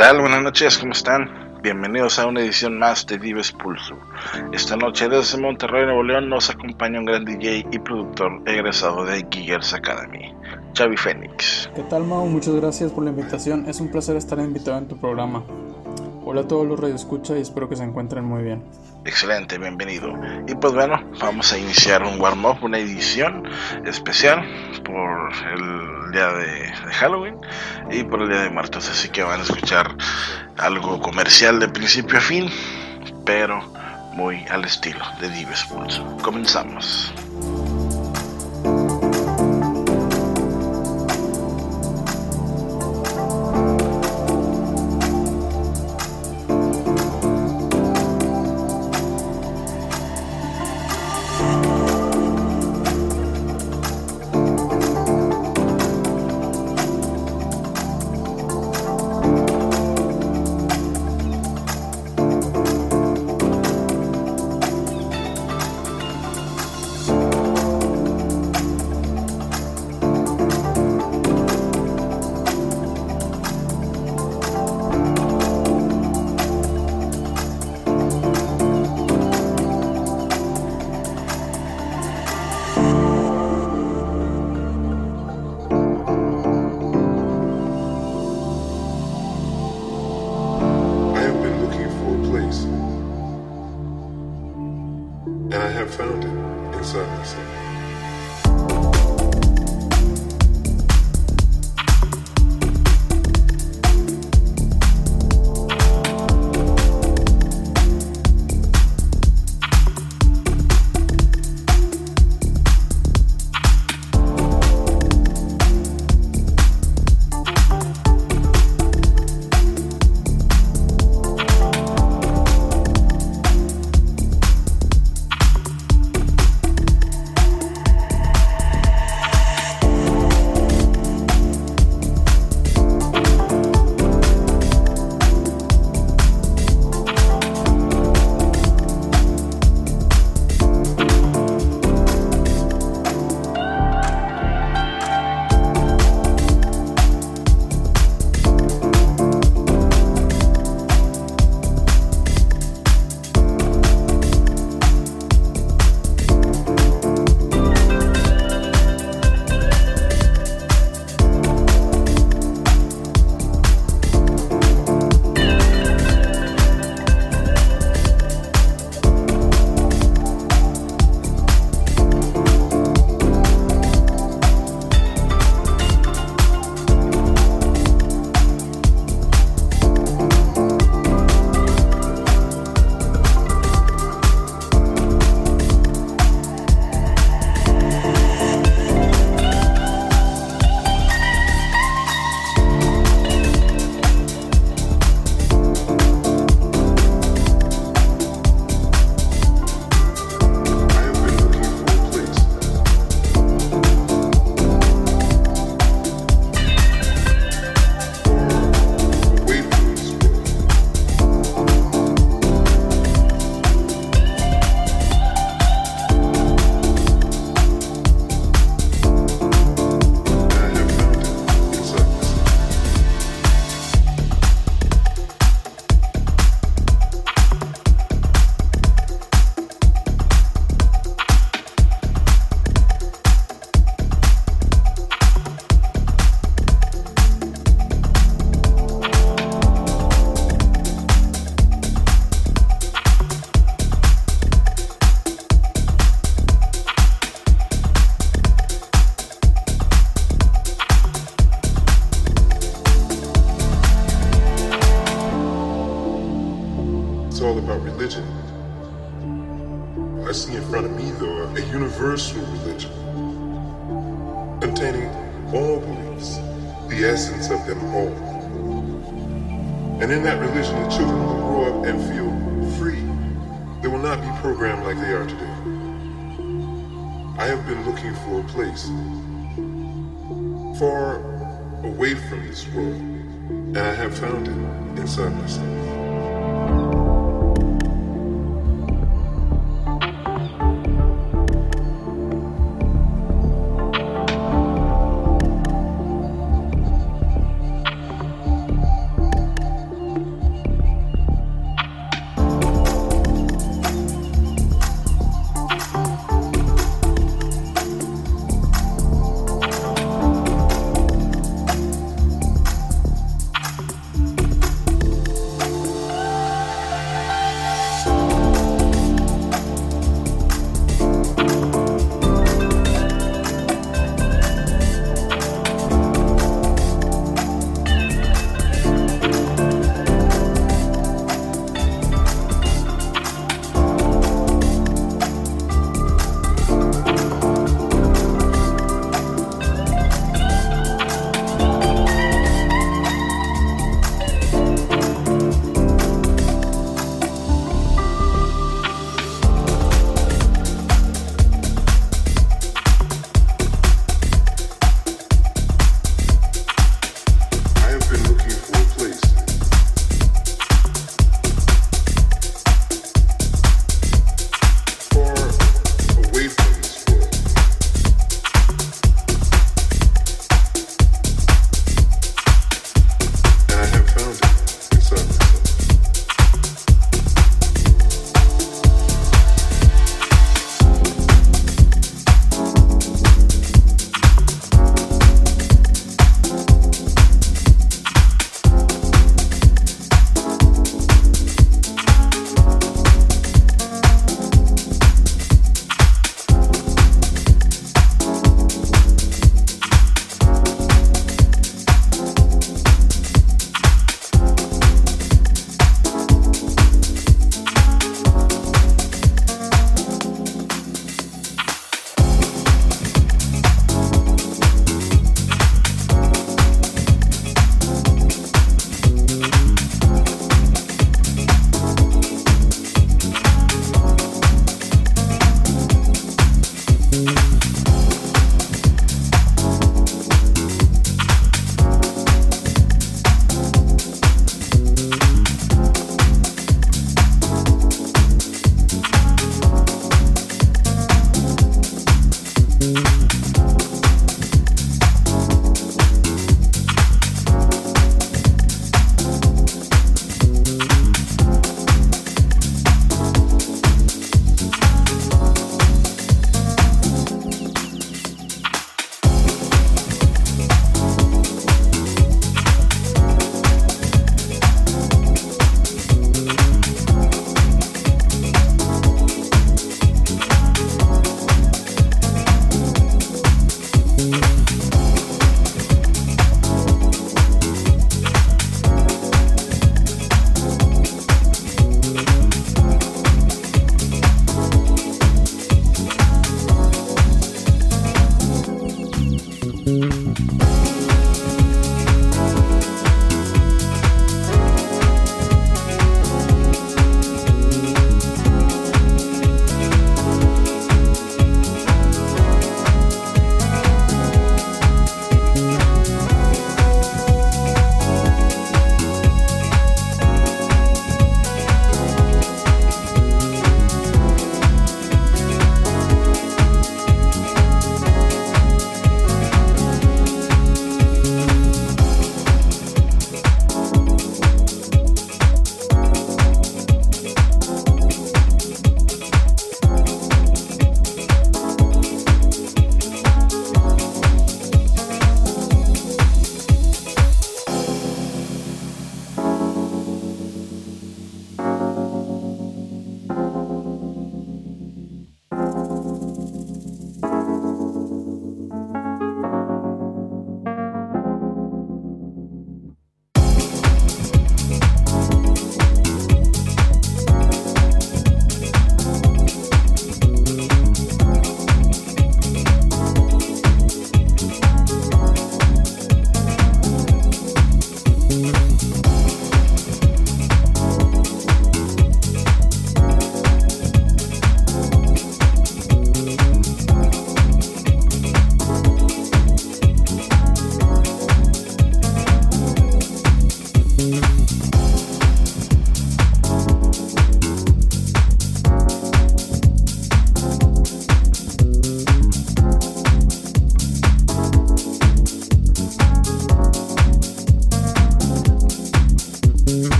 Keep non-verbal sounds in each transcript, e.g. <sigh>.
tal? Buenas noches, ¿cómo están? Bienvenidos a una edición más de Dives Pulso. Esta noche desde Monterrey, Nuevo León, nos acompaña un gran DJ y productor egresado de Giggers Academy, Xavi Fénix. ¿Qué tal, Mau? Muchas gracias por la invitación. Es un placer estar invitado en tu programa. Hola a todos los radioescucha y espero que se encuentren muy bien. Excelente, bienvenido. Y pues bueno, vamos a iniciar un warm-up, una edición especial por el día de, Halloween y por el día de muertos. Así que van a escuchar algo comercial de principio a fin, pero muy al estilo de Dives Pulso. Comenzamos.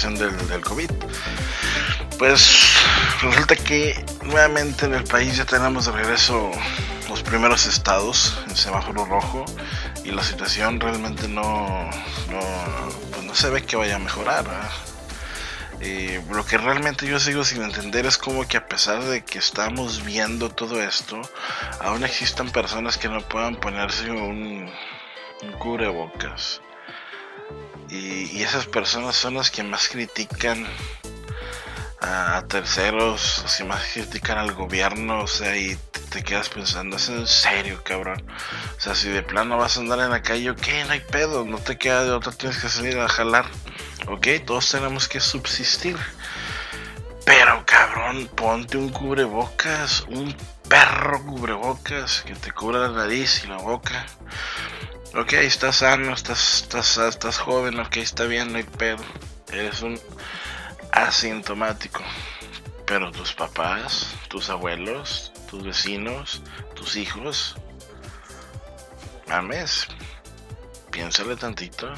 Del, COVID. Pues resulta que nuevamente en el país ya tenemos de regreso los primeros estados en semáforo rojo y la situación realmente no, no, pues no se ve que vaya a mejorar. Eh, lo que realmente yo sigo sin entender es como que a pesar de que estamos viendo todo esto, aún existen personas que no puedan ponerse un, cubrebocas. Y, esas personas son las que más critican a, terceros, las que más critican al gobierno, o sea, y te, quedas pensando, es en serio, cabrón. O sea, si de plano vas a andar en la calle, ok, no hay pedo, no te queda de otra, tienes que salir a jalar. Ok, todos tenemos que subsistir. Pero cabrón, ponte un cubrebocas, un perro cubrebocas que te cubra la nariz y la boca. Ok, estás sano, estás, estás, estás joven, ok, está bien, no hay pedo. Eres un asintomático. Pero tus papás, tus abuelos, tus vecinos, tus hijos, mames, piénsale tantito.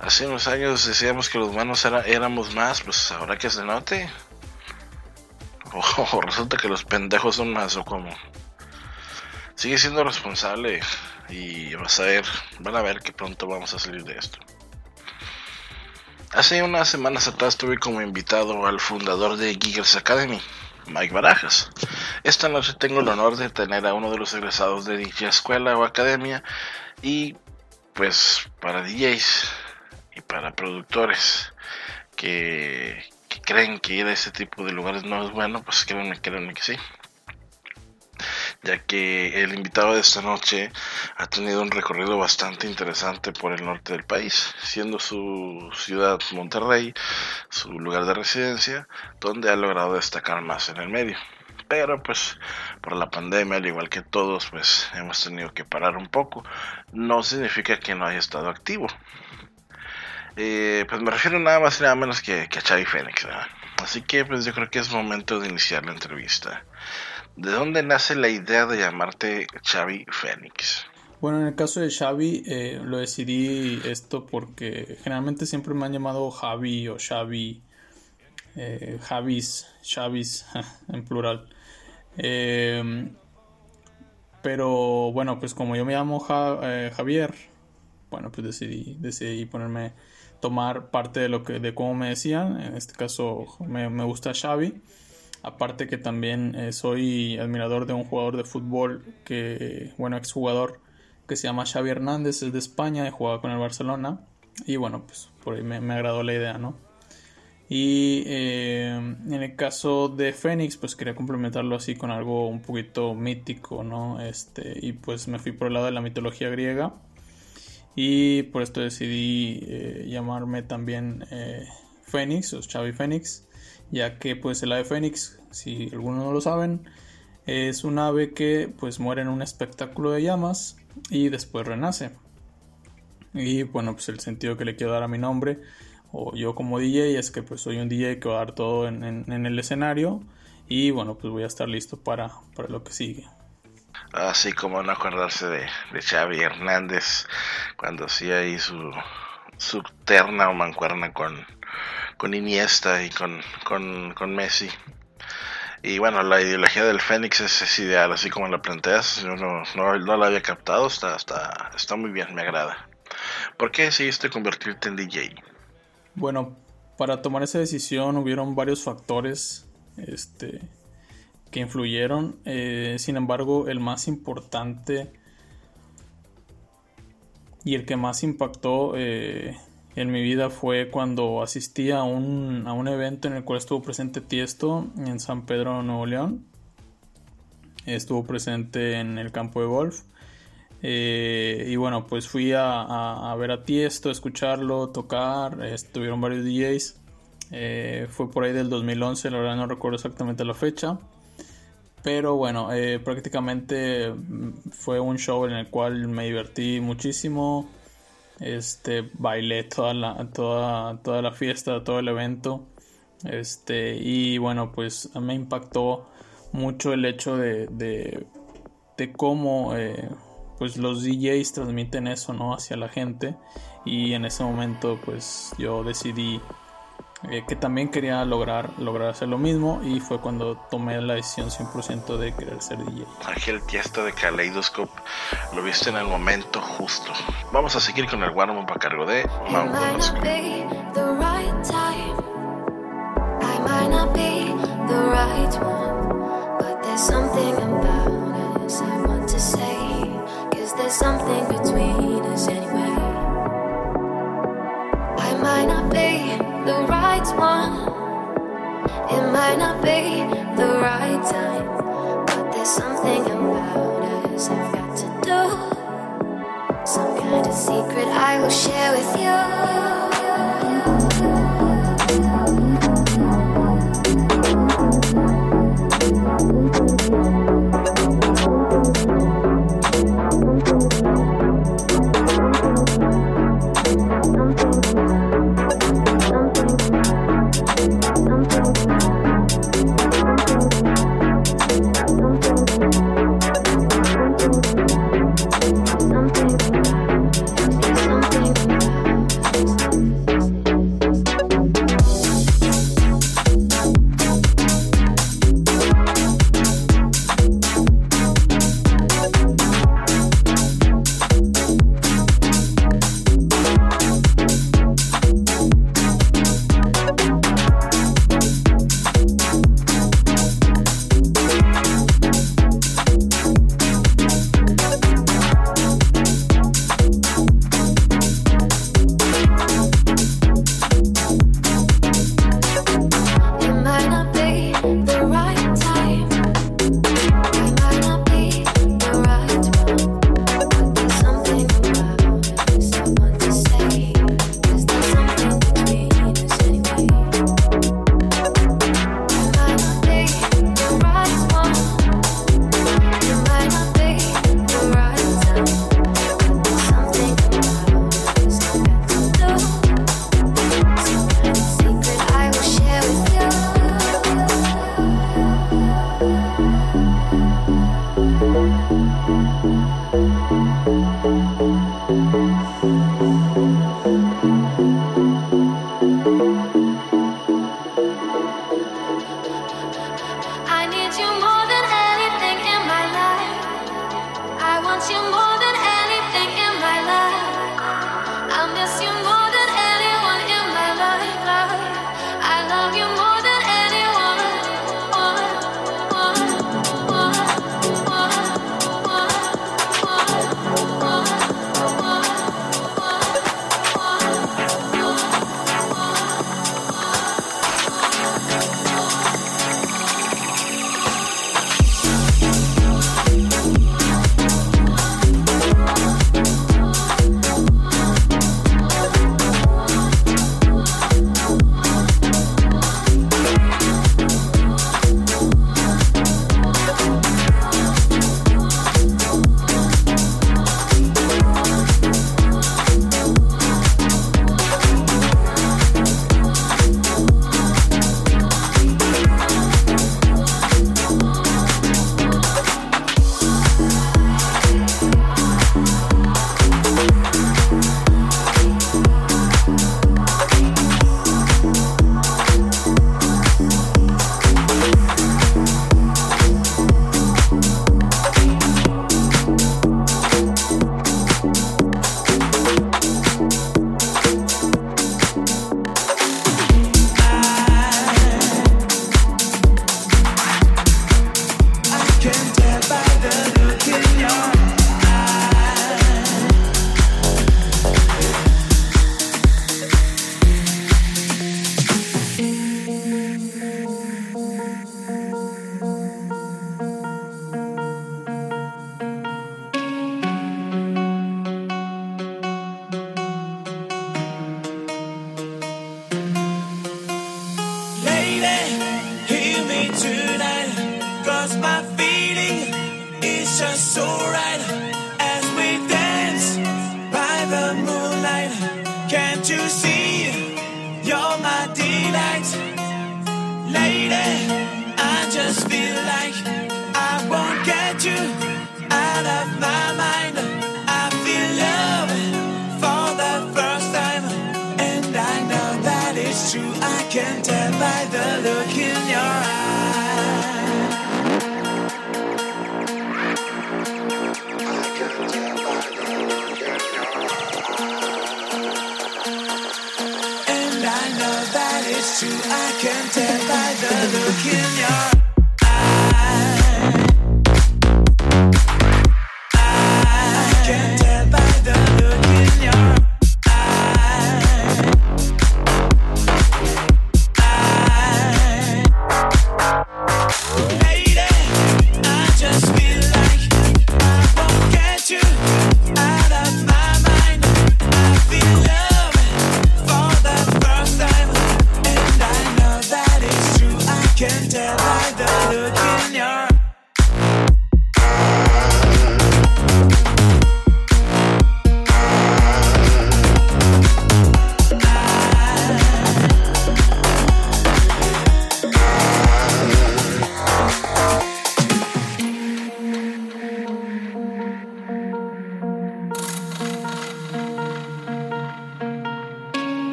Hace unos años decíamos que los humanos éramos más, pues ahora que se note. <laughs> O, resulta que los pendejos son más o como. Sigue siendo responsable y vas a ver, van a ver que pronto vamos a salir de esto. Hace unas semanas atrás tuve como invitado al fundador de Giggers Academy, Mike Barajas. Esta noche tengo el honor de tener a uno de los egresados de dicha escuela o academia y pues para DJs para productores que, creen que ir a ese tipo de lugares no es bueno, pues créanme, créanme que sí. Ya que el invitado de esta noche ha tenido un recorrido bastante interesante por el norte del país, siendo su ciudad Monterrey su lugar de residencia, donde ha logrado destacar más en el medio pero pues por la pandemia, al igual que todos, pues hemos tenido que parar un poco. No significa que no haya estado activo, eh, pues me refiero nada más y nada menos que, a Xavi Fénix. Así que pues yo creo que es momento de iniciar la entrevista. ¿De dónde nace la idea de llamarte Xavi Fénix? Bueno, en el caso de Xavi, eh, lo decidí esto porque generalmente siempre me han llamado Javi o Xavi, eh, Javis, Xavis <laughs> en plural. Eh, pero bueno, pues como yo me llamo eh, Javier, bueno, pues decidí, decidí ponerme, tomar parte de lo que, de cómo me decían. En este caso me, me gusta Xavi. Aparte que también eh, soy admirador de un jugador de fútbol que, bueno, exjugador que se llama Xavi Hernández, es de España y jugaba con el Barcelona. Y bueno, pues por ahí me, me agradó la idea, ¿no? Y eh, en el caso de Fénix, pues quería complementarlo así con algo un poquito mítico, ¿no? Este, y pues me fui por el lado de la mitología griega. Y por esto decidí eh, llamarme también Fénix o Xavi Fénix, ya que pues el ave Fénix, si algunos no lo saben, es un ave que pues muere en un espectáculo de llamas y después renace. Y bueno, pues el sentido que le quiero dar a mi nombre o yo como DJ es que pues soy un DJ que va a dar todo en, el escenario y bueno pues voy a estar listo para, para lo que sigue. Así como no acordarse de, de Xavi Hernández cuando hacía ahí su, su terna o mancuerna con, con Iniesta y con, con, con Messi. Y bueno, la ideología del Fénix es, ideal, así como la planteas. Yo no, no, no la había captado, está, está, está muy bien, me agrada. ¿Por qué decidiste convertirte en DJ? Bueno, para tomar esa decisión hubieron varios factores este, que influyeron. Eh, sin embargo, el más importante y el que más impactó eh, en mi vida fue cuando asistí a un, a un evento en el cual estuvo presente Tiesto en San Pedro, Nuevo León. Estuvo presente en el campo de golf. Eh, y bueno, pues fui a, ver a Tiesto, a escucharlo, tocar. Estuvieron varios DJs. Eh, fue por ahí del 2011, la verdad no recuerdo exactamente la fecha. Pero bueno, eh, prácticamente mm, fue un show en el cual me divertí muchísimo. Este, bailé toda la, toda, toda la fiesta, todo el evento. Este, y bueno, pues me impactó mucho el hecho de, de, de cómo pues los DJs transmiten eso, ¿no? Hacia la gente. Y en ese momento, pues yo decidí eh, que también quería lograr, lograr hacer lo mismo. Y fue cuando tomé la decisión 100% de querer ser DJ. Ángel Tiesto de Kaleidoscope, lo viste en el momento justo. Vamos a seguir con el warm up a cargo de something about us I want to say there's something between us anyway. I might not be the right one, it might not be the right time, but there's something about us I've got to do. Some kind of secret I will share with you.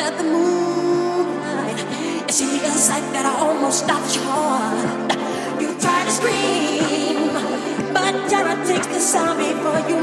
Under the moonlight, see a sight that I almost stops your heart. You try to scream, but terror takes the sound before you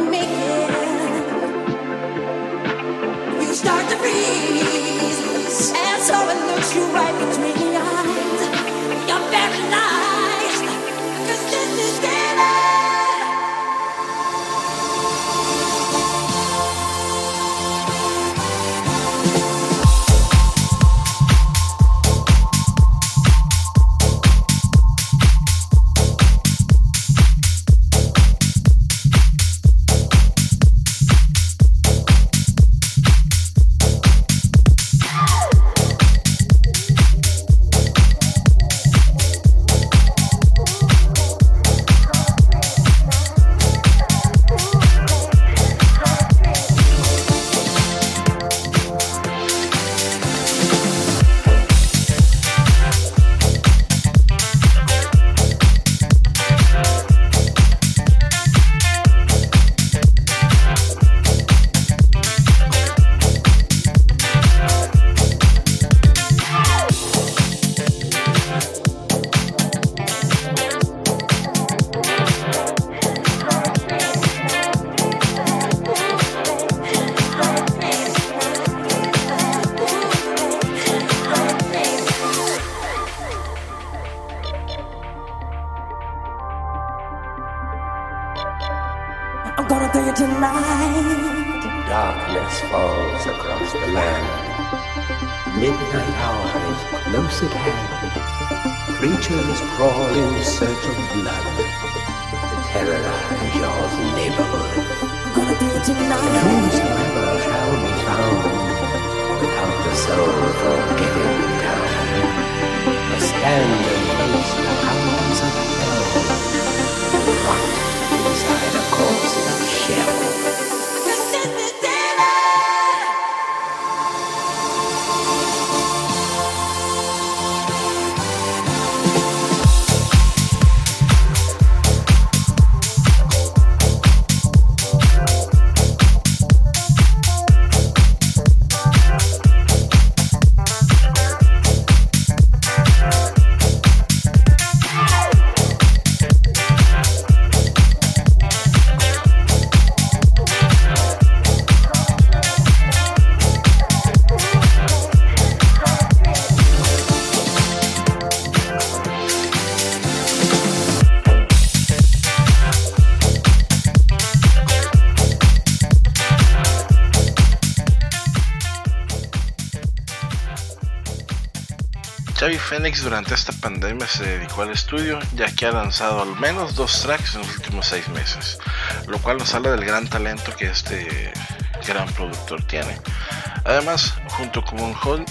Xavi Phoenix durante esta pandemia se dedicó al estudio ya que ha lanzado al menos dos tracks en los últimos seis meses, lo cual nos habla del gran talento que este gran productor tiene. Además, junto con, Hol-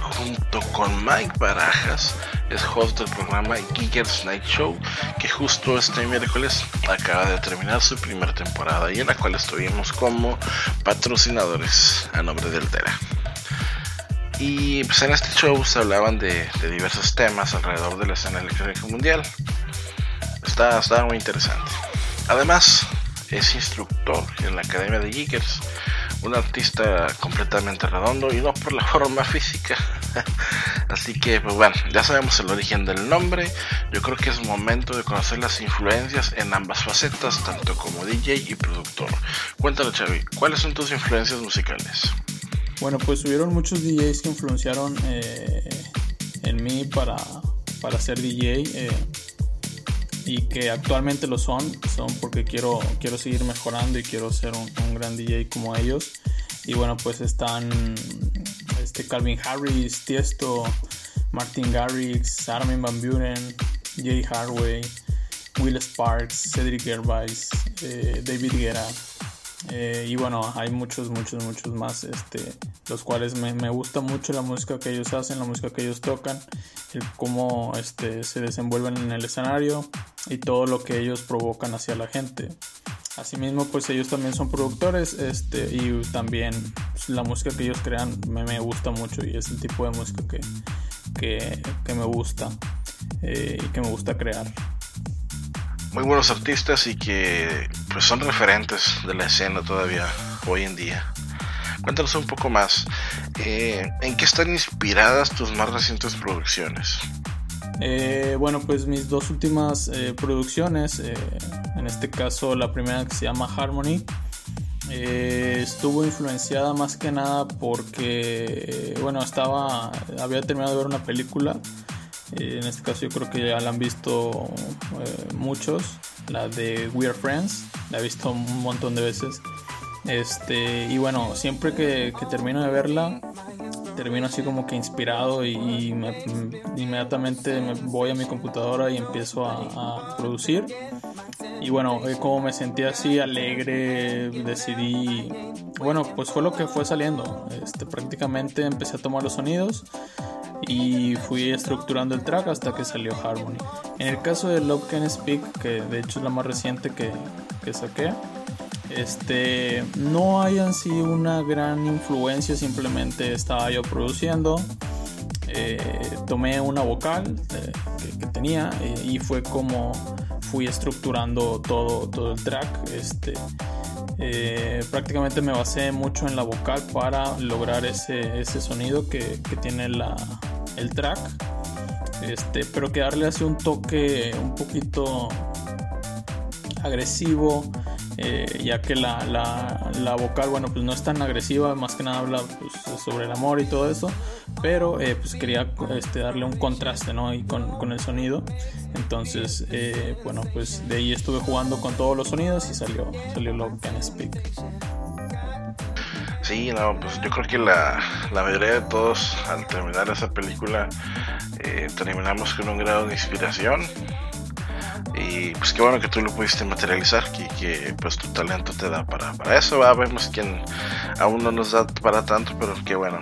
junto con Mike Barajas, es host del programa Giggers Night Show, que justo este miércoles acaba de terminar su primera temporada y en la cual estuvimos como patrocinadores a nombre del Tera. Y pues en este show se hablaban de, diversos temas alrededor de la escena electrónica mundial. Está, está muy interesante. Además, es instructor en la Academia de Giggers, un artista completamente redondo y no por la <laughs> forma física. Así que, pues bueno, ya sabemos el origen del nombre. Yo creo que es momento de conocer las influencias en ambas facetas, tanto como DJ y productor. Cuéntalo, Xavi, ¿cuáles son tus influencias musicales? Bueno, pues hubieron muchos DJs que influenciaron eh, en mí para, para ser DJ eh, y que actualmente lo son, son porque quiero, quiero seguir mejorando y quiero ser un, gran DJ como ellos. Y bueno, pues están este Calvin Harris, Tiesto, Martin Garrix, Armin Van Buren, Jay Harway, Will Sparks, Cedric Gervais, eh, David Guerra. Eh, y bueno, hay muchos, muchos, muchos más, este, los cuales me, me, gusta mucho la música que ellos hacen, la música que ellos tocan, el cómo este, se desenvuelven en el escenario y todo lo que ellos provocan hacia la gente. Asimismo, pues ellos también son productores este, y también pues, la música que ellos crean me, me, gusta mucho y es el tipo de música que, que, que me gusta eh, y que me gusta crear muy buenos artistas y que pues son referentes de la escena todavía hoy en día. Cuéntanos un poco más, eh, ¿en qué están inspiradas tus más recientes producciones? Eh, bueno, pues mis dos últimas eh, producciones, en este caso la primera que se llama Harmony, estuvo influenciada más que nada porque, bueno, estaba, había terminado de ver una película, en este caso yo creo que ya la han visto muchos, la de We Are Friends, la he visto un montón de veces. Este, y bueno, siempre que, termino de verla, termino así como que inspirado y, inmediatamente me voy a mi computadora y empiezo a, producir. Y bueno, eh, como me sentí así alegre, decidí, bueno, pues fue lo que fue saliendo. Este, prácticamente empecé a tomar los sonidos y fui estructurando el track hasta que salió Harmony. En el caso de Love Can Speak, que de hecho es la más reciente que, que saqué, este, no hay así una gran influencia, simplemente estaba yo produciendo. Eh, tomé una vocal eh, que, tenía eh, y fue como fui estructurando todo, todo el track. Este, prácticamente me basé mucho en la vocal para lograr ese, ese sonido que, que tiene la, el track. Este, pero que darle así un toque un poquito agresivo eh, ya que la, la, vocal, bueno, pues no es tan agresiva, más que nada habla pues, sobre el amor y todo eso, pero eh, pues quería este, darle un contraste, ¿no? Y con, con el sonido, entonces, eh, bueno, pues de ahí estuve jugando con todos los sonidos y salió, salió Love Speak. Sí, no, pues yo creo que la, la mayoría de todos al terminar esa película terminamos con un grado de inspiración y pues qué bueno que tú lo pudiste materializar, que, que pues tu talento te da para, para eso. Va, vemos quién aún no nos da para tanto, pero qué bueno.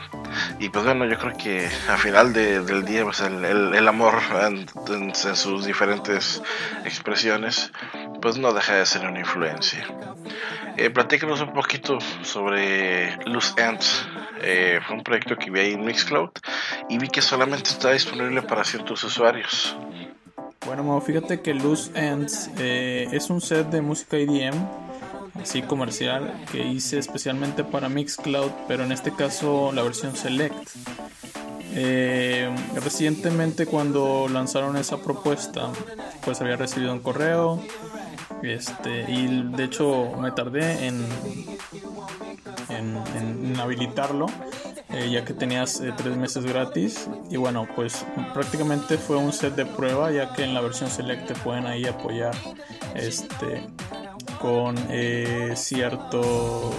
Y pues bueno, yo creo que al final del día, pues el, el, amor en, sus diferentes expresiones, pues no deja de ser una influencia. Eh, platícanos un poquito sobre Loose Ends. Eh, fue un proyecto que vi ahí en Mixcloud y vi que solamente está disponible para ciertos usuarios. Bueno, fíjate que Loose Ends eh, es un set de música EDM, así comercial, que hice especialmente para Mixcloud, pero en este caso la versión Select. Eh, recientemente cuando lanzaron esa propuesta, pues había recibido un correo, este, y de hecho me tardé en, en habilitarlo eh, ya que tenías eh, tres meses gratis. Y bueno, pues prácticamente fue un set de prueba, ya que en la versión Select te pueden ahí apoyar este, con eh, ciertos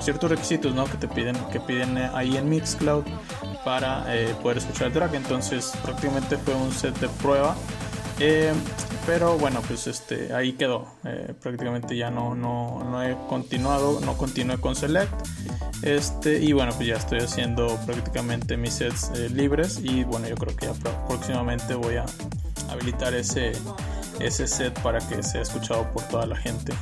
ciertos requisitos ¿no? que te piden que piden ahí en Mixcloud para poder escuchar el track entonces prácticamente fue un set de prueba pero bueno pues este ahí quedó prácticamente ya no, no, no he continuado no continué con select este, y bueno, pues ya estoy haciendo prácticamente mis sets eh, libres. Y bueno, yo creo que ya próximamente voy a habilitar ese, ese set para que sea escuchado por toda la gente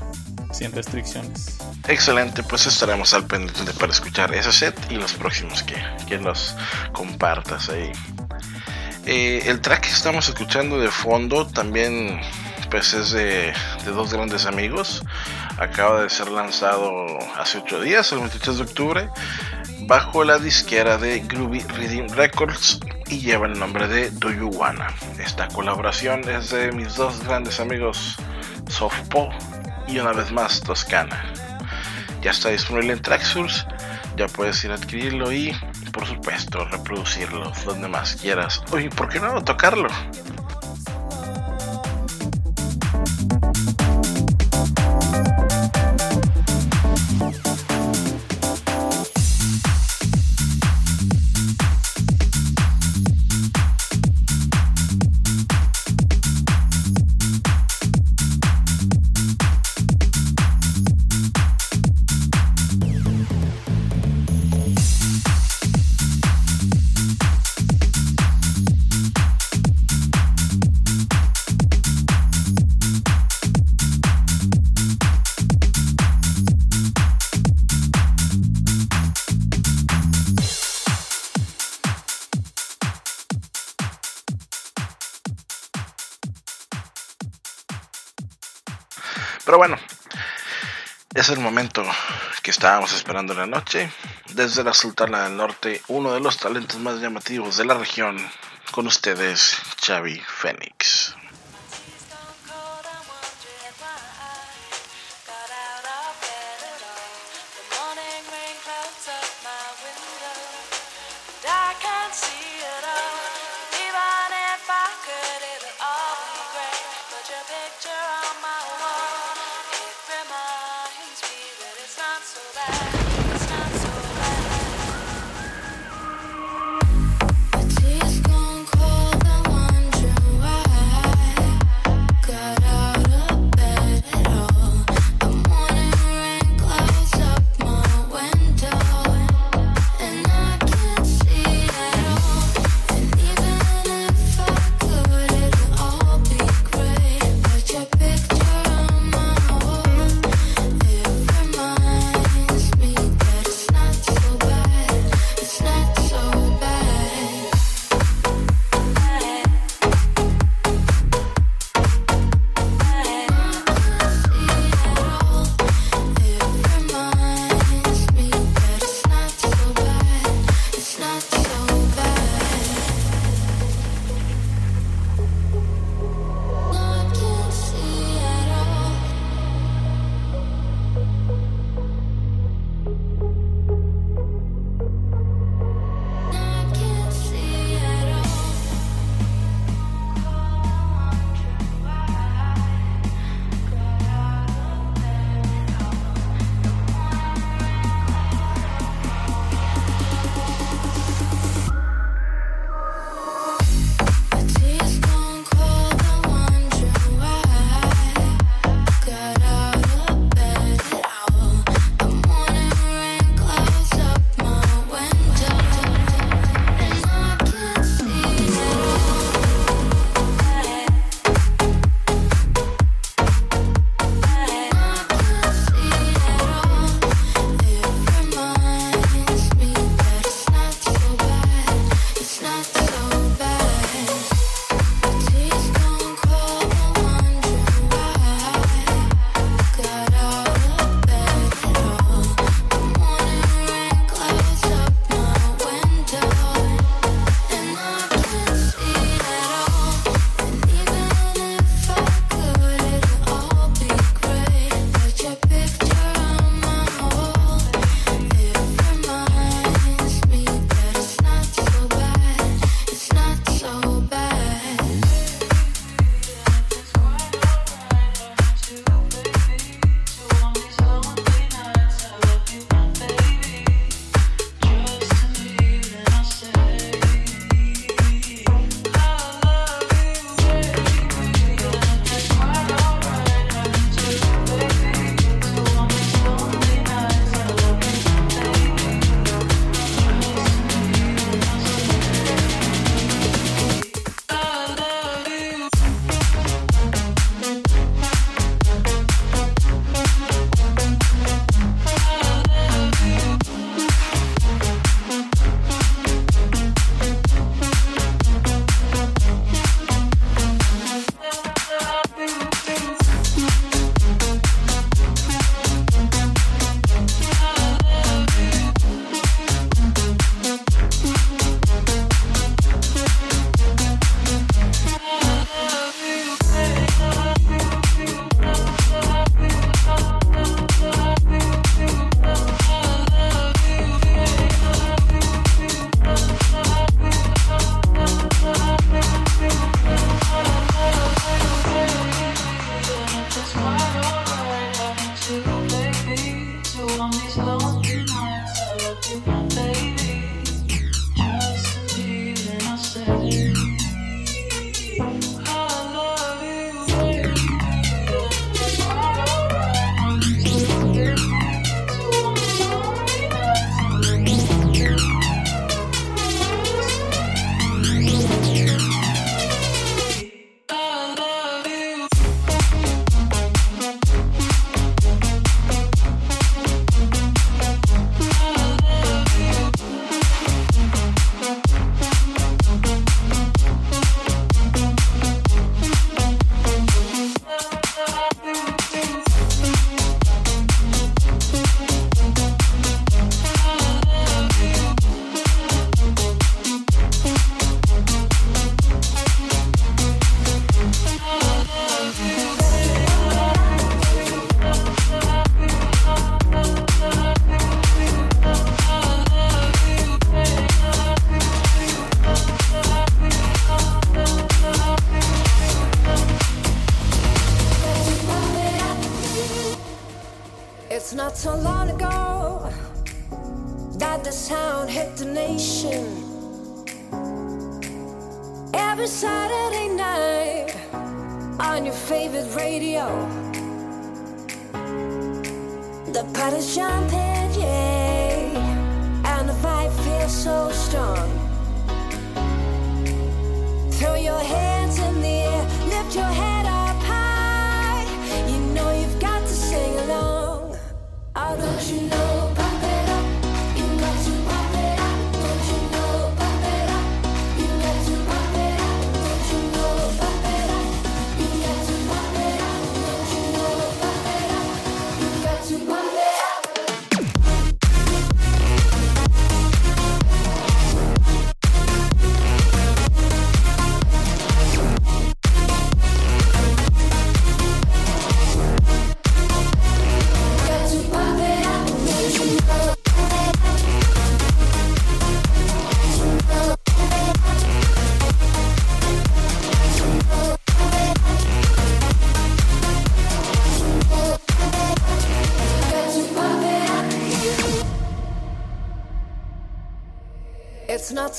sin restricciones. Excelente, pues estaremos al pendiente para escuchar ese set y los próximos que, que nos compartas ahí. Eh, el track que estamos escuchando de fondo también pues es de, dos grandes amigos acaba de ser lanzado hace 8 días, el 23 de octubre, bajo la disquera de Groovy Reading Records y lleva el nombre de Do You Wanna. Esta colaboración es de mis dos grandes amigos Softpo y una vez más Toscana. Ya está disponible en Traxsource, ya puedes ir a adquirirlo y por supuesto reproducirlo donde más quieras. Oye, ¿por qué no tocarlo? Pero bueno, es el momento que estábamos esperando en la noche. Desde la Sultana del Norte, uno de los talentos más llamativos de la región, con ustedes, Xavi Fénix.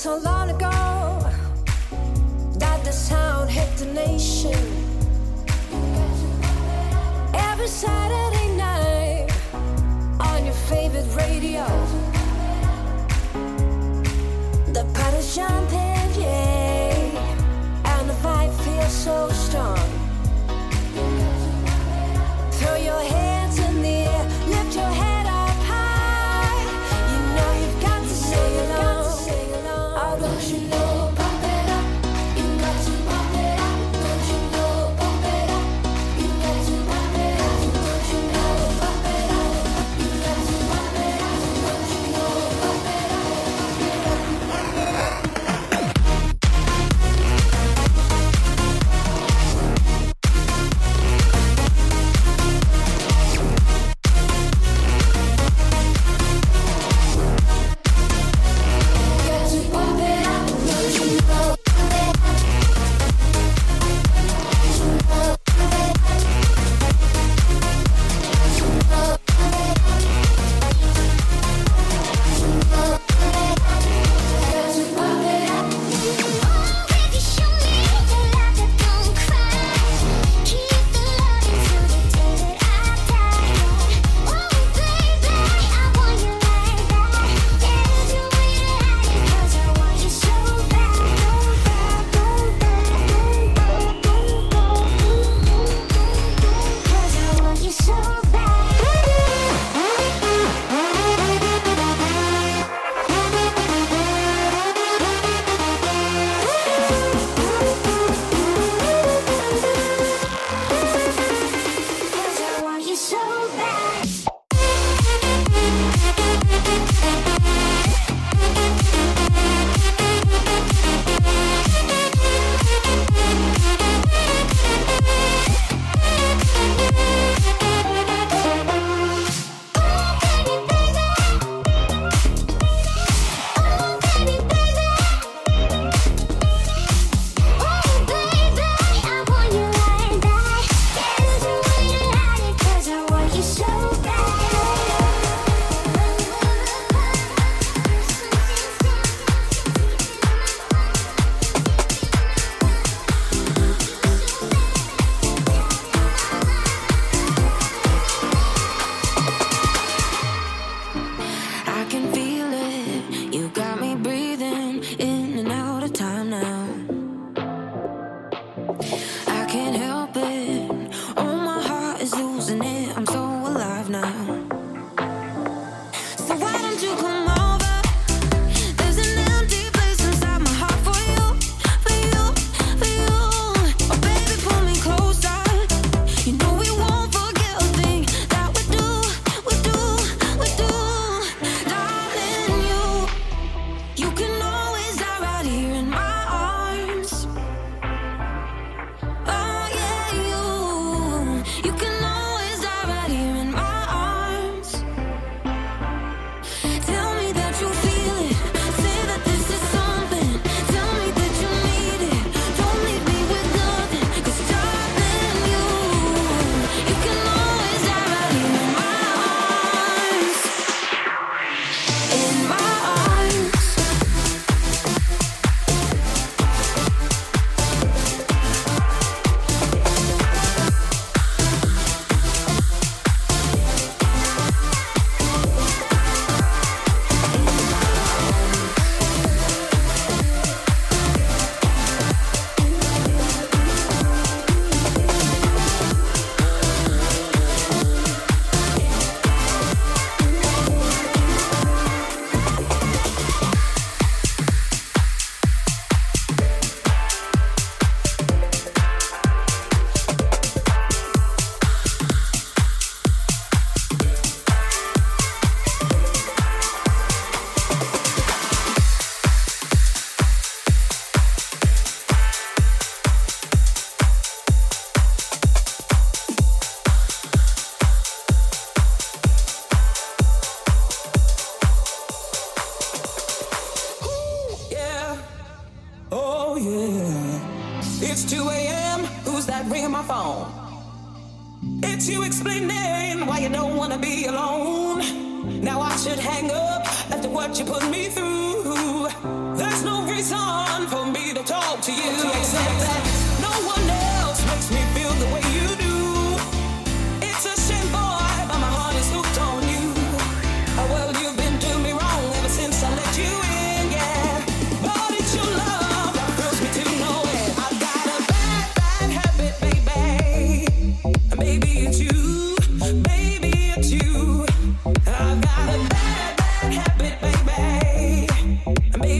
So long ago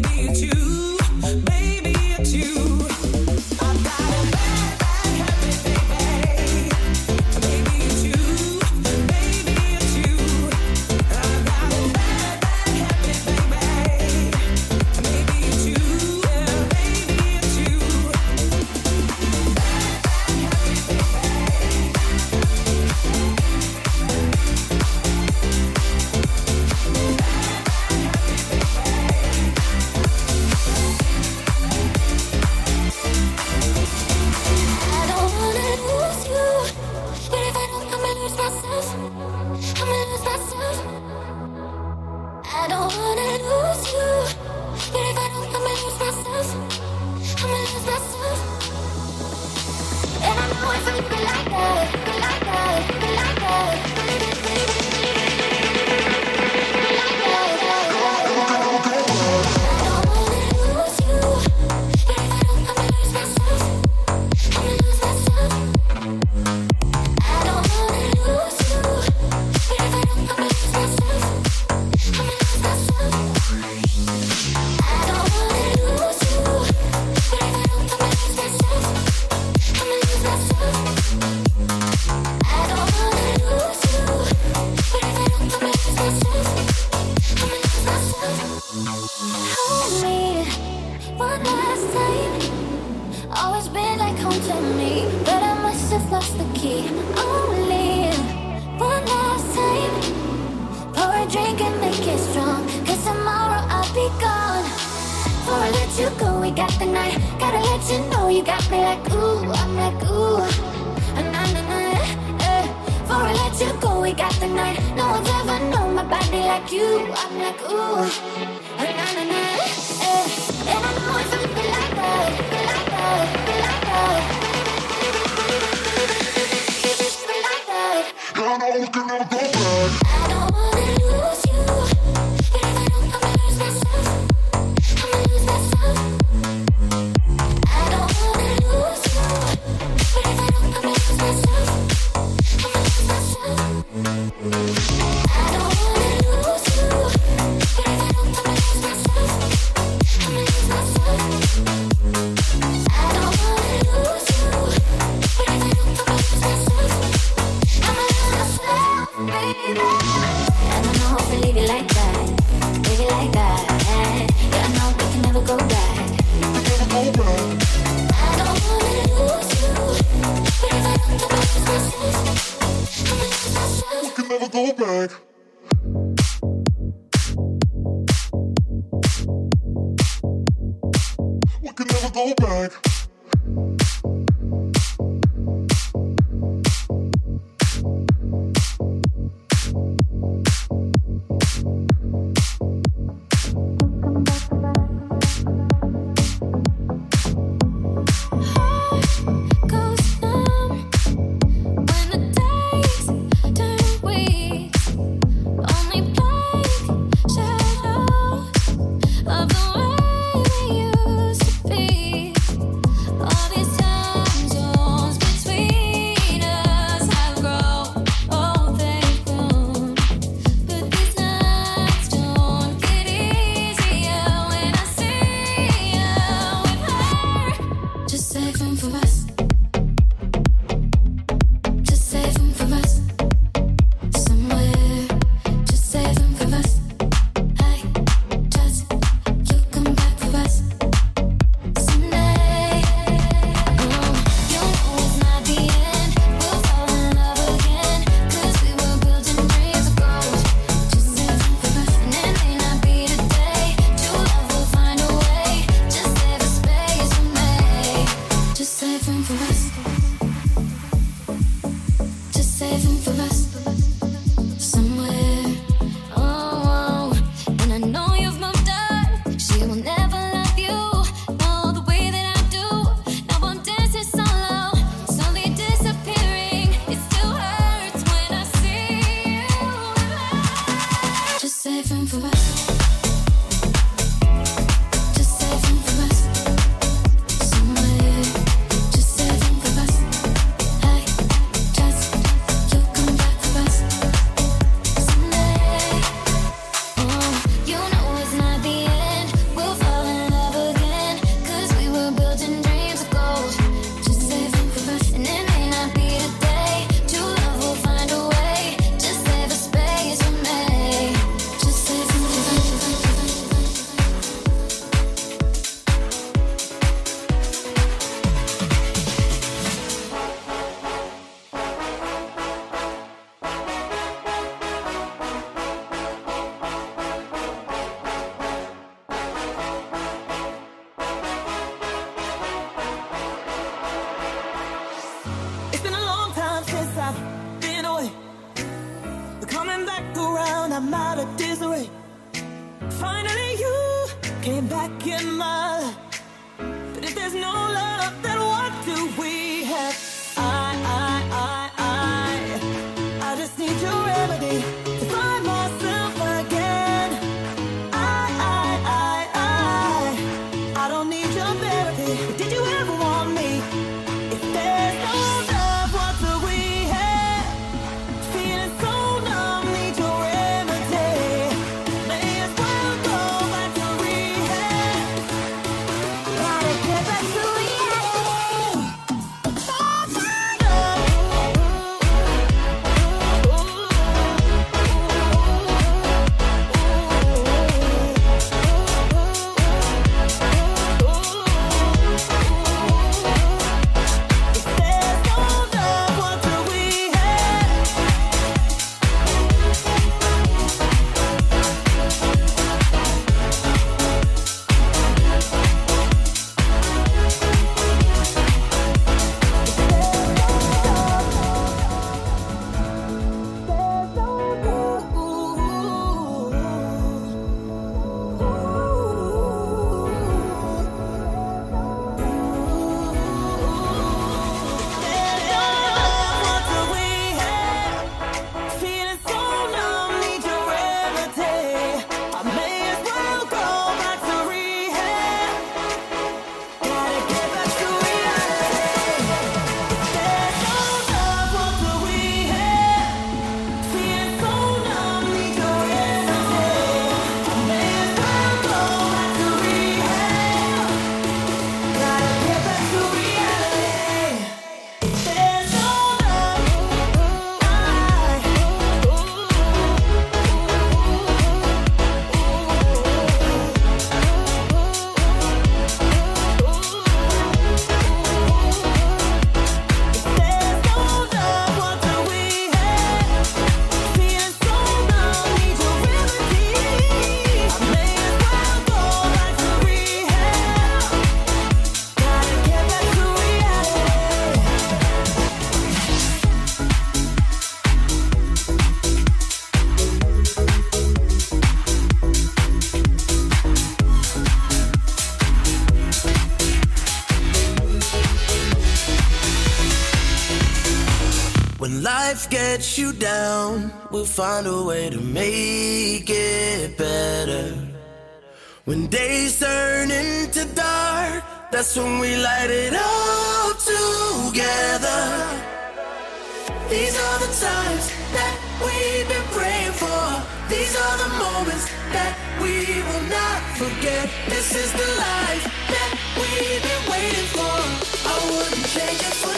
baby, you. you down, we'll find a way to make it better. When days turn into dark, that's when we light it up together. These are the times that we've been praying for. These are the moments that we will not forget. This is the life that we've been waiting for. I wouldn't change it for.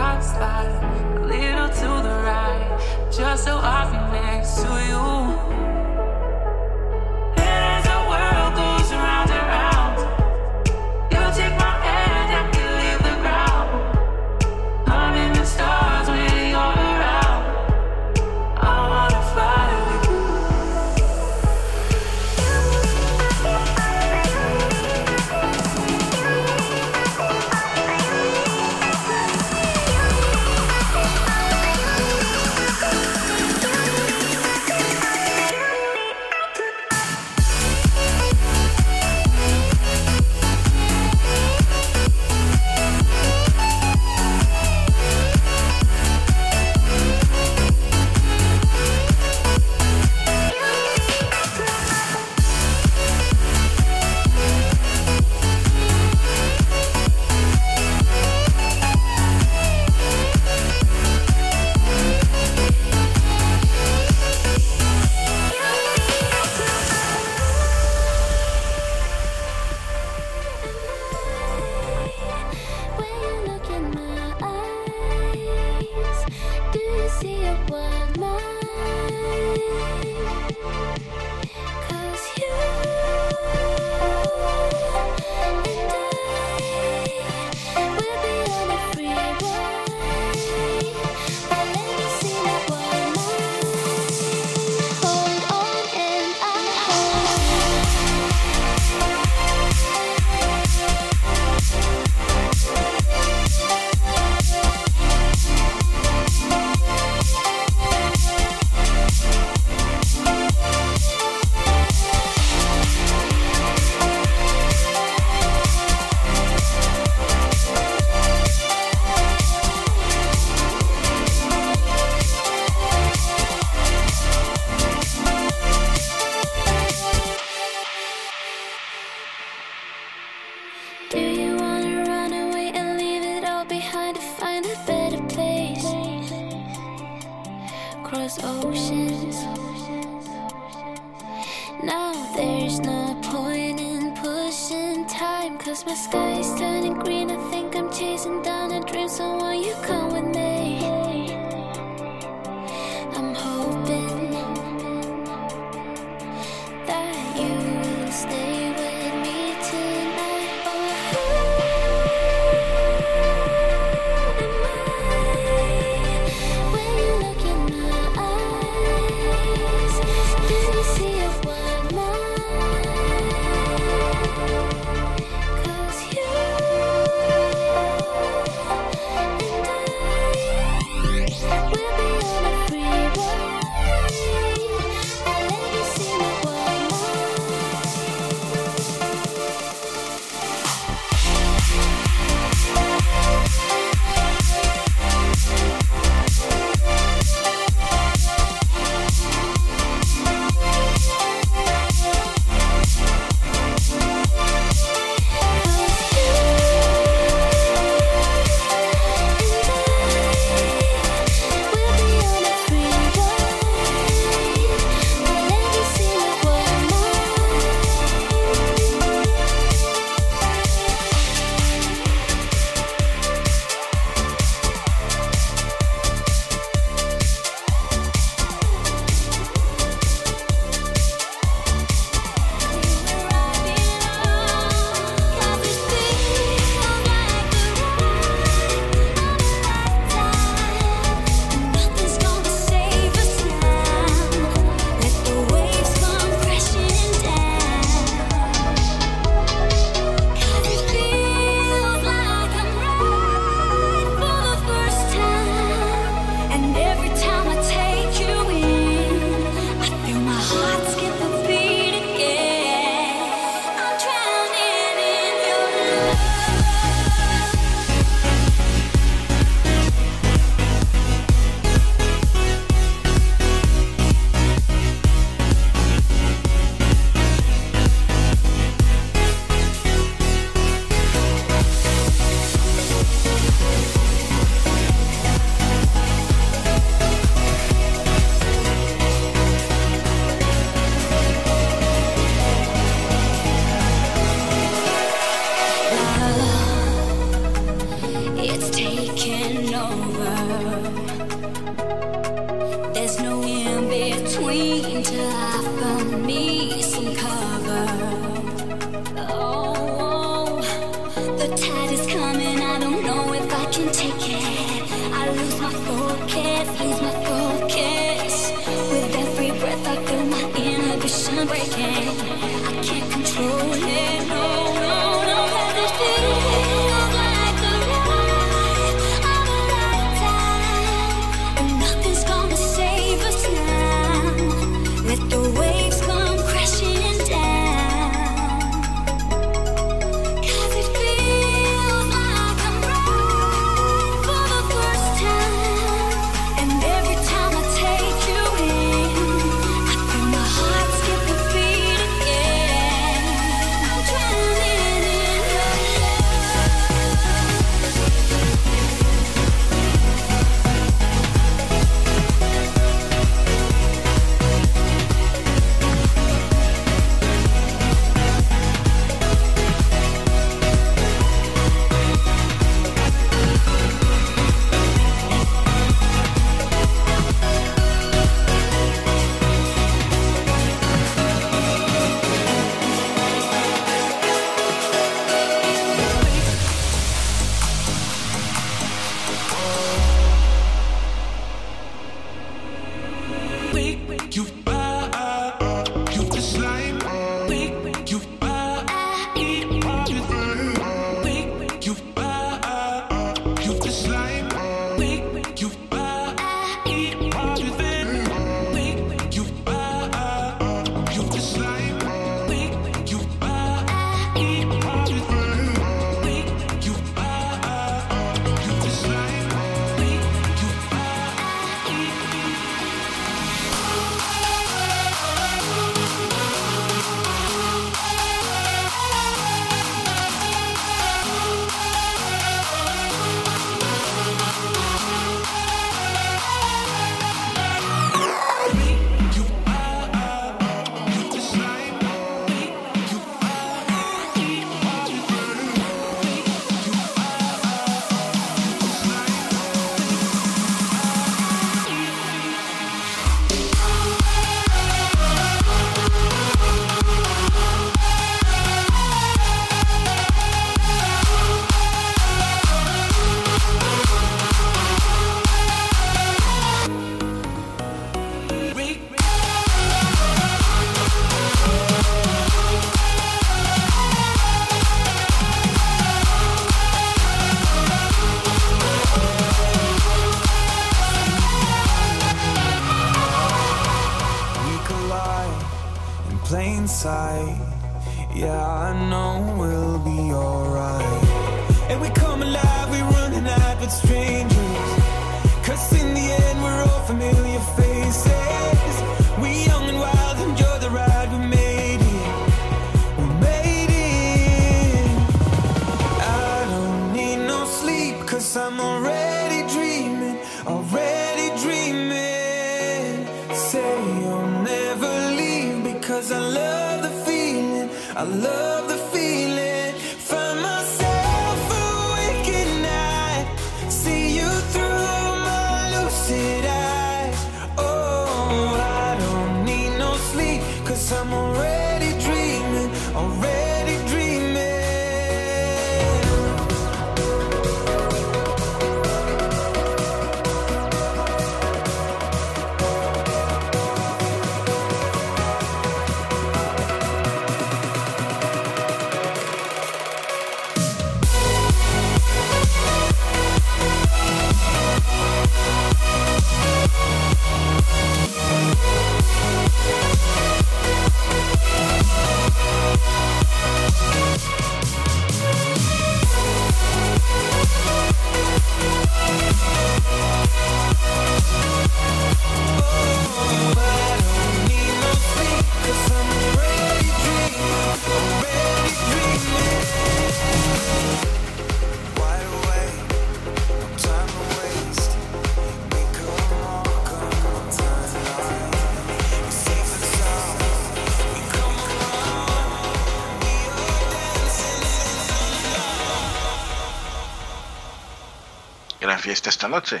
Fiesta esta noche.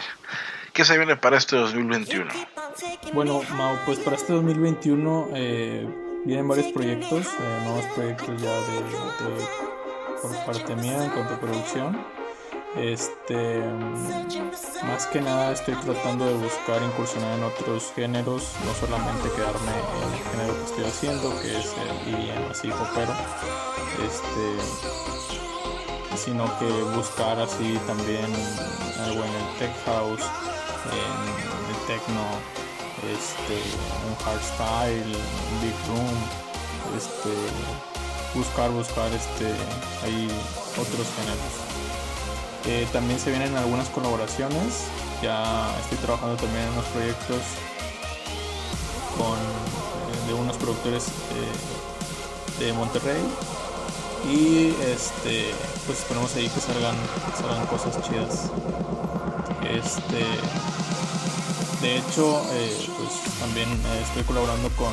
¿Qué se viene para este 2021? Bueno, Mau, pues para este 2021 eh, vienen varios proyectos, eh, nuevos proyectos ya de, por parte mía en cuanto a producción. Este, más que nada estoy tratando de buscar incursionar en otros géneros, no solamente quedarme en el género que estoy haciendo, que es el EDM así popero, este, sino que buscar así también algo en el tech house, en el techno, este, un hardstyle, un big room, este, buscar, buscar este, ahí otros géneros. Eh, también se vienen algunas colaboraciones, ya estoy trabajando también en unos proyectos con eh, de unos productores eh, de Monterrey y este pues esperemos ahí que salgan, salgan cosas chidas. Este de hecho eh, pues también eh, estoy colaborando con,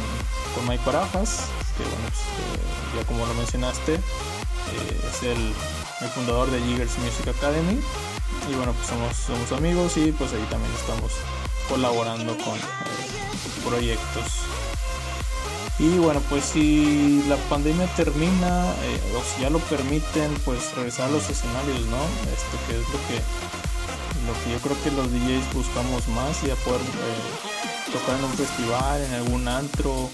con Mike Barajas, que bueno pues, eh, ya como lo mencionaste, es el, el fundador de Jiggers Music Academy y bueno pues somos, somos amigos y pues ahí también estamos colaborando con proyectos y bueno, pues si la pandemia termina eh, o si ya lo permiten, pues regresar a los escenarios, ¿no? Esto que es lo que, lo que yo creo que los DJs buscamos más, ya poder eh, tocar en un festival, en algún antro,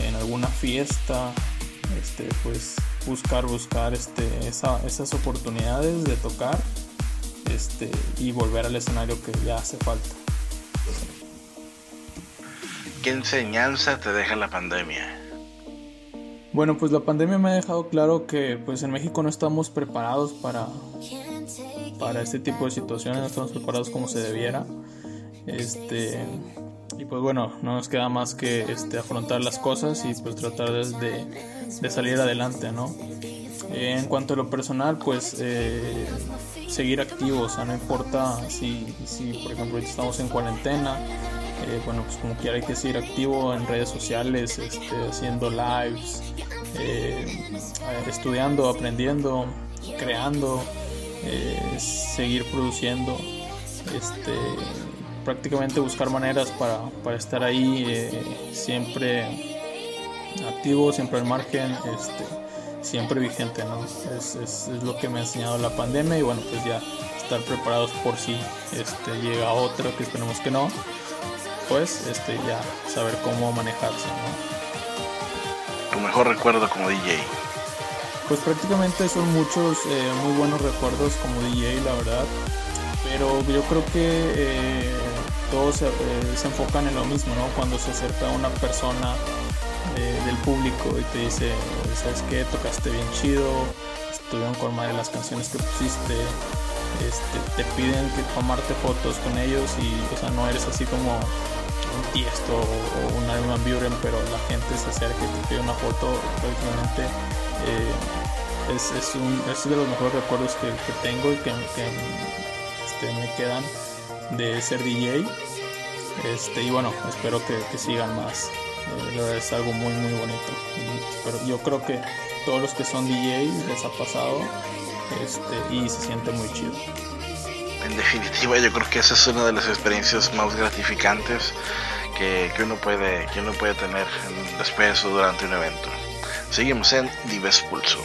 en alguna fiesta, este, pues buscar, buscar este, esa- esas oportunidades de tocar este, y volver al escenario que ya hace falta. ¿Qué enseñanza te deja la pandemia? Bueno, pues la pandemia me ha dejado claro que pues en México no estamos preparados para, para este tipo de situaciones, no estamos preparados como se debiera. Este, y pues bueno, no nos queda más que este, afrontar las cosas y pues tratar de, de salir adelante, ¿no? En cuanto a lo personal, pues eh, seguir activos, no importa si, si por ejemplo estamos en cuarentena, eh, bueno, pues como quiera hay que seguir activo en redes sociales, este, haciendo lives, eh, estudiando, aprendiendo, creando, eh, seguir produciendo, este, prácticamente buscar maneras para, para estar ahí siempre activo, siempre al margen, este, siempre vigente, ¿no? Es, es- es lo que me ha enseñado la pandemia y bueno, pues ya estar preparados por si este, llega otra, que esperemos que no, pues este, ya saber cómo manejarse. Tu mejor recuerdo como DJ. Pues prácticamente son muchos eh, muy buenos recuerdos como DJ, la verdad. Pero yo creo que eh, todos eh, se enfocan en lo mismo, ¿no? Cuando se acerca una persona eh, del público y te dice, ¿sabes qué? Tocaste bien chido, estuvieron con madre las canciones que pusiste, este, te piden que tomarte fotos con ellos y, o sea, no eres así como un tiesto o una Iman Buren, pero la gente se acerca y te pide una foto, prácticamente eh, es, es, un, es, de los mejores recuerdos que, que tengo y que, este, me quedan de ser DJ. Este, y bueno, espero que, que sigan más. Eh, es algo muy, muy bonito. pero yo creo que todos los que son DJ les ha pasado este, y se siente muy chido en definitiva yo creo que esa es una de las experiencias más gratificantes que, que uno puede que uno puede tener después o durante un evento. Seguimos en Dives Pulso.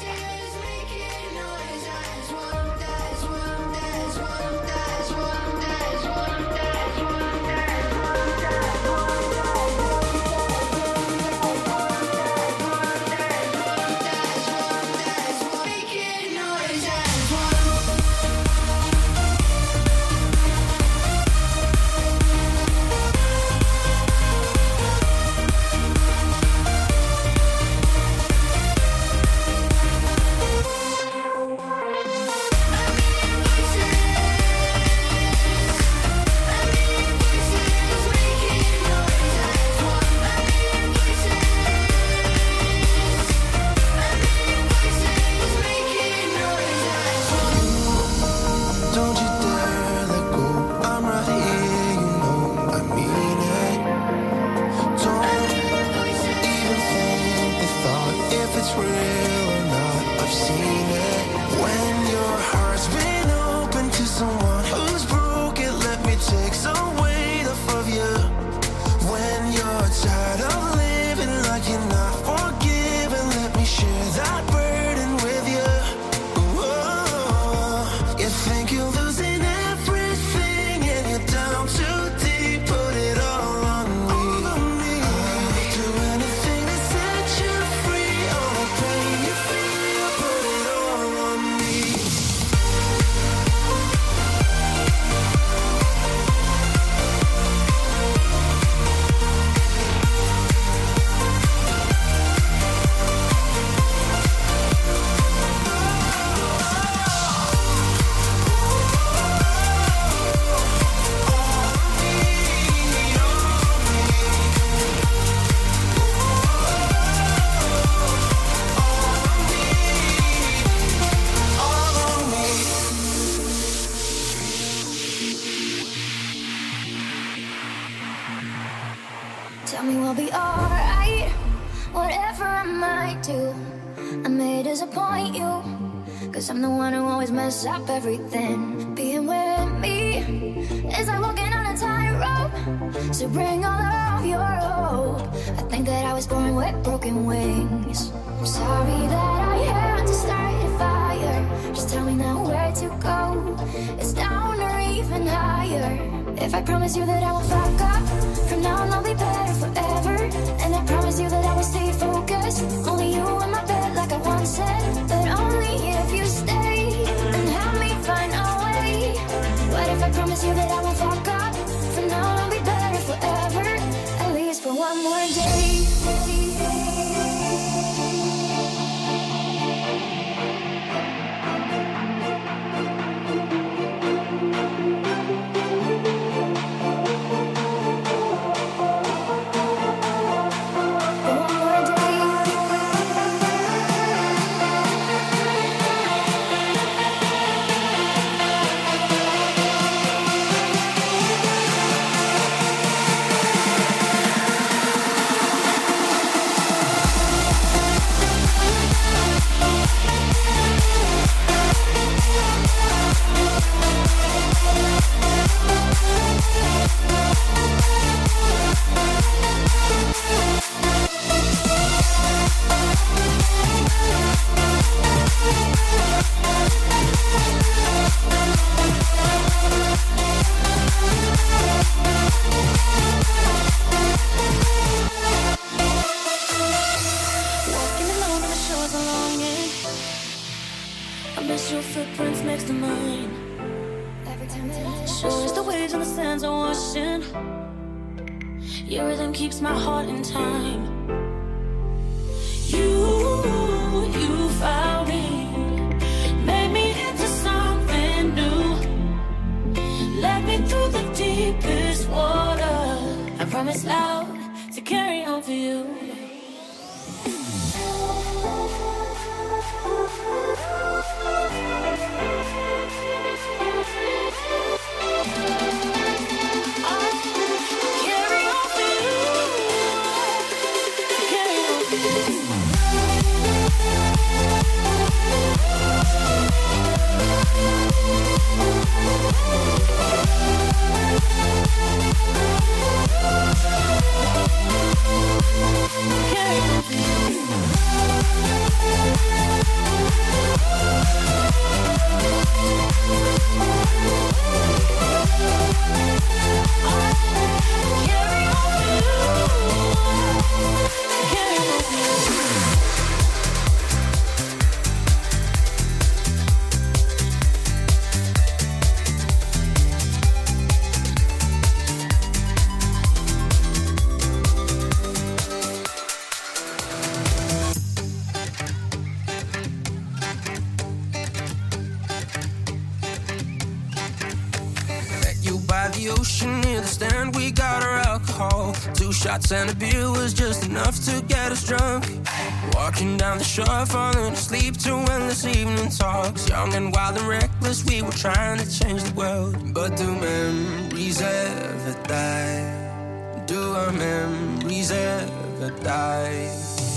Trying to change the world. But do memories ever die? Do our memories ever die?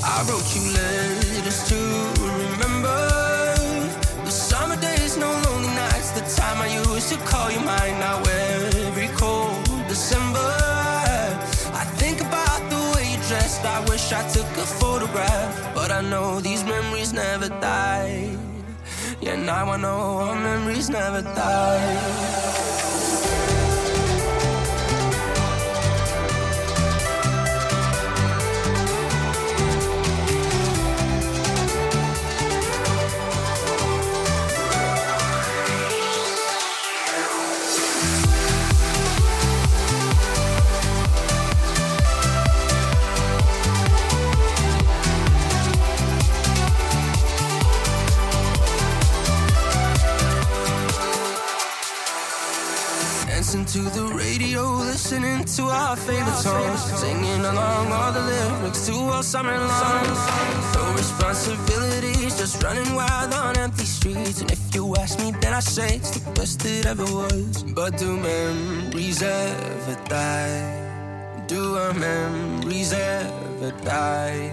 I wrote you letters to remember the summer days, no lonely nights. The time I used to call you mine. Now every cold December, I think about the way you dressed. I wish I took a photograph, but I know these memories never die. Now I know our memories never die. Favorite songs, singing along all the lyrics to all summer long. No responsibilities, just running wild on empty streets. And if you ask me, then I say it's the best it ever was. But do memories ever die? Do our memories ever die?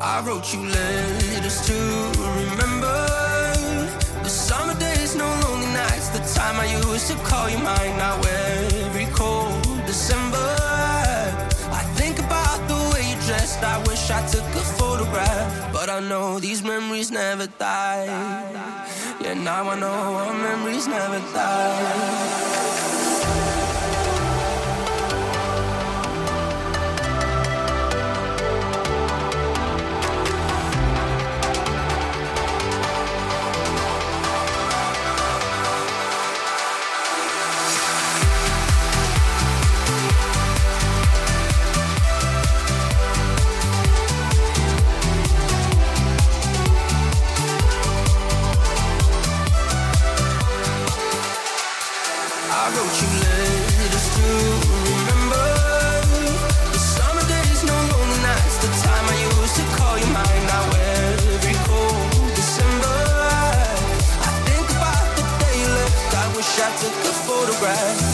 I wrote you letters to remember the summer days, no lonely nights. The time I used to call you mine. Now every cold December, I wish I took a photograph, but I know these memories never die. Yeah, now I know our memories never die. Photograph.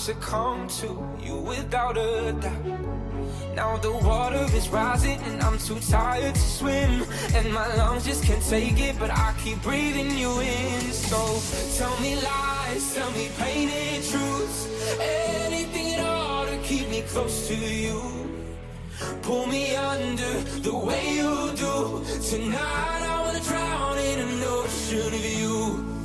succumb to you without a doubt. Now the water is rising and I'm too tired to swim. And my lungs just can't take it but I keep breathing you in. So tell me lies, tell me painted truths. Anything at all to keep me close to you. Pull me under the way you do. Tonight I wanna drown in an ocean of you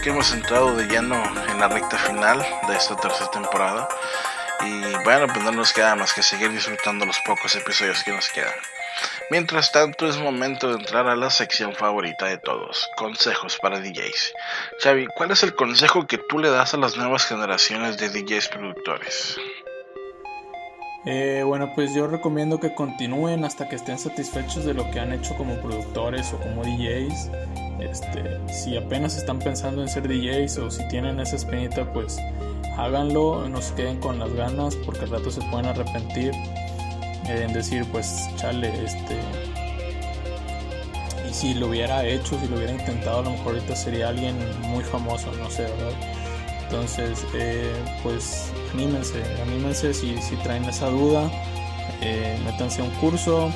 que hemos entrado de lleno en la recta final de esta tercera temporada. Y bueno, pues no nos queda más que seguir disfrutando los pocos episodios que nos quedan. Mientras tanto, es momento de entrar a la sección favorita de todos: consejos para DJs. Xavi, ¿cuál es el consejo que tú le das a las nuevas generaciones de DJs productores? Eh, bueno, pues yo recomiendo que continúen hasta que estén satisfechos de lo que han hecho como productores o como DJs. Este, si apenas están pensando en ser DJs o si tienen esa espinita, pues háganlo, no se queden con las ganas porque al rato se pueden arrepentir eh, en decir, pues chale, este. Y si lo hubiera hecho, si lo hubiera intentado, a lo mejor ahorita sería alguien muy famoso, no sé, ¿verdad? Entonces, eh, pues anímense, anímense si, si traen esa duda, eh, métanse a un curso,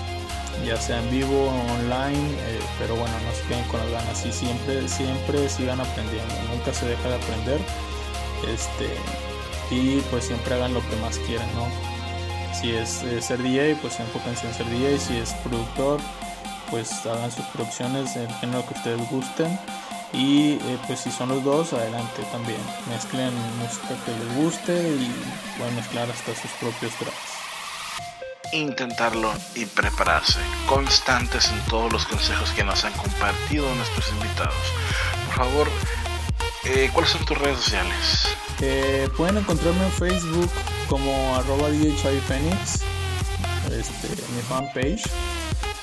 ya sea en vivo online, eh, pero bueno, no se queden con las ganas y siempre, siempre sigan aprendiendo, nunca se deja de aprender, este, y pues siempre hagan lo que más quieran, ¿no? Si es eh, ser DJ, pues enfóquense en ser DJ, si es productor, pues hagan sus producciones del género que ustedes gusten y eh, pues si son los dos, adelante también. Mezclen música que les guste y pueden mezclar hasta sus propios tracks. Intentarlo y prepararse, constantes en todos los consejos que nos han compartido nuestros invitados. Por favor, eh, ¿cuáles son tus redes sociales? Eh, pueden encontrarme en Facebook como arroba Phoenix, este, mi fanpage.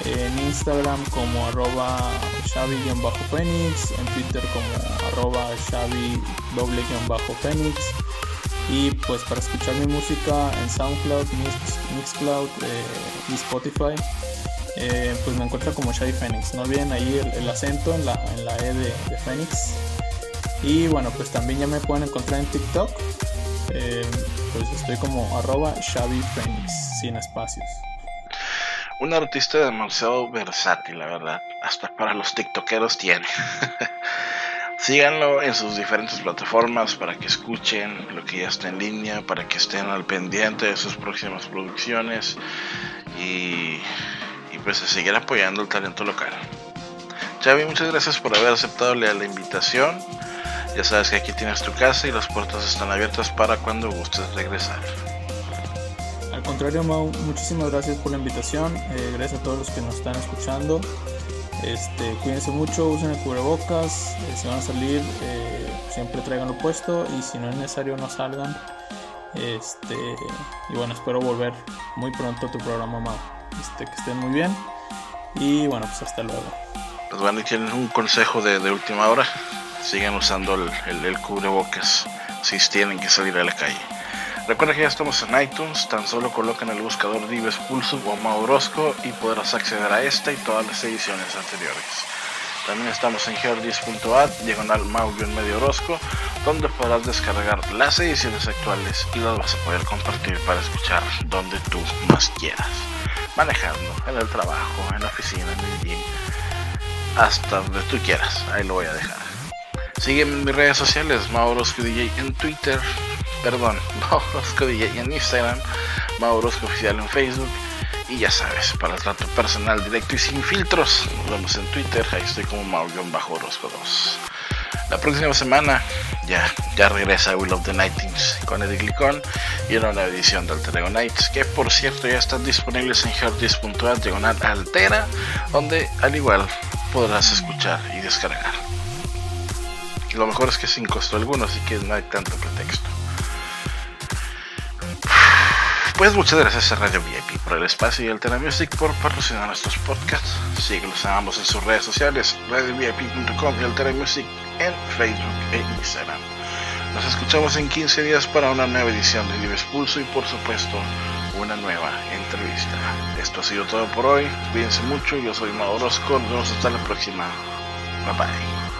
En Instagram como arroba Xavi-Phoenix, en Twitter como arroba Xavi-Phoenix. Y pues para escuchar mi música en SoundCloud, Mix, Mixcloud eh, y Spotify, eh, pues me encuentra como Xavi Phoenix. No olviden ahí el, acento en la, en la E de, Phoenix. Y bueno, pues también ya me pueden encontrar en TikTok. Eh, pues estoy como arroba Phoenix, sin espacios. Un artista demasiado versátil, la verdad. Hasta para los tiktokeros tiene. <laughs> Síganlo en sus diferentes plataformas para que escuchen lo que ya está en línea, para que estén al pendiente de sus próximas producciones y, pues a seguir apoyando el talento local. Xavi, muchas gracias por haber aceptado la la invitación. Ya sabes que aquí tienes tu casa y las puertas están abiertas para cuando gustes regresar. Al contrario, Mau, muchísimas gracias por la invitación. eh, gracias a todos los que nos están escuchando. Este, cuídense mucho, usen el cubrebocas. eh, si van a salir, eh, siempre traiganlo puesto. Y si no es necesario, no salgan. Este, y bueno, espero volver muy pronto a tu programa, Mau. Este, que estén muy bien. Y bueno, pues hasta luego. Pues bueno, tienen un consejo de, última hora. Sigan usando el, el, el cubrebocas si tienen que salir a la calle. Recuerda que ya estamos en iTunes, tan solo coloquen el buscador Dives Pulso o Maurosco y podrás acceder a esta y todas las ediciones anteriores. También estamos en geordis.at, diagonal mau-medio Orozco, donde podrás descargar las ediciones actuales y las vas a poder compartir para escuchar donde tú más quieras. Manejando, en el trabajo, en la oficina, en el gym, hasta donde tú quieras. Ahí lo voy a dejar. Sígueme en mis redes sociales, Maurosco DJ en Twitter, perdón, <laughs> Maurosco DJ en Instagram, Maurosco Oficial en Facebook. Y ya sabes, para el trato personal, directo y sin filtros, nos vemos en Twitter, ahí estoy como Mauro-Orozco 2. La próxima semana ya, ya regresa Will of the Nightings con Eddie Glicón y una nueva edición de Alter Ego Nights, que por cierto ya están disponibles en herdis.at diagonal altera, donde al igual podrás escuchar y descargar. Lo mejor es que sin costo alguno, así que no hay tanto pretexto. Pues muchas gracias a Radio VIP por el espacio y Altera Music por patrocinar nuestros podcasts. Síguelos a ambos en sus redes sociales, radiovip.com y Altera Music en Facebook e Instagram. Nos escuchamos en 15 días para una nueva edición de Dives Pulso y por supuesto una nueva entrevista. Esto ha sido todo por hoy. Cuídense mucho. Yo soy Mauro Orozco. Nos vemos hasta la próxima. Bye bye.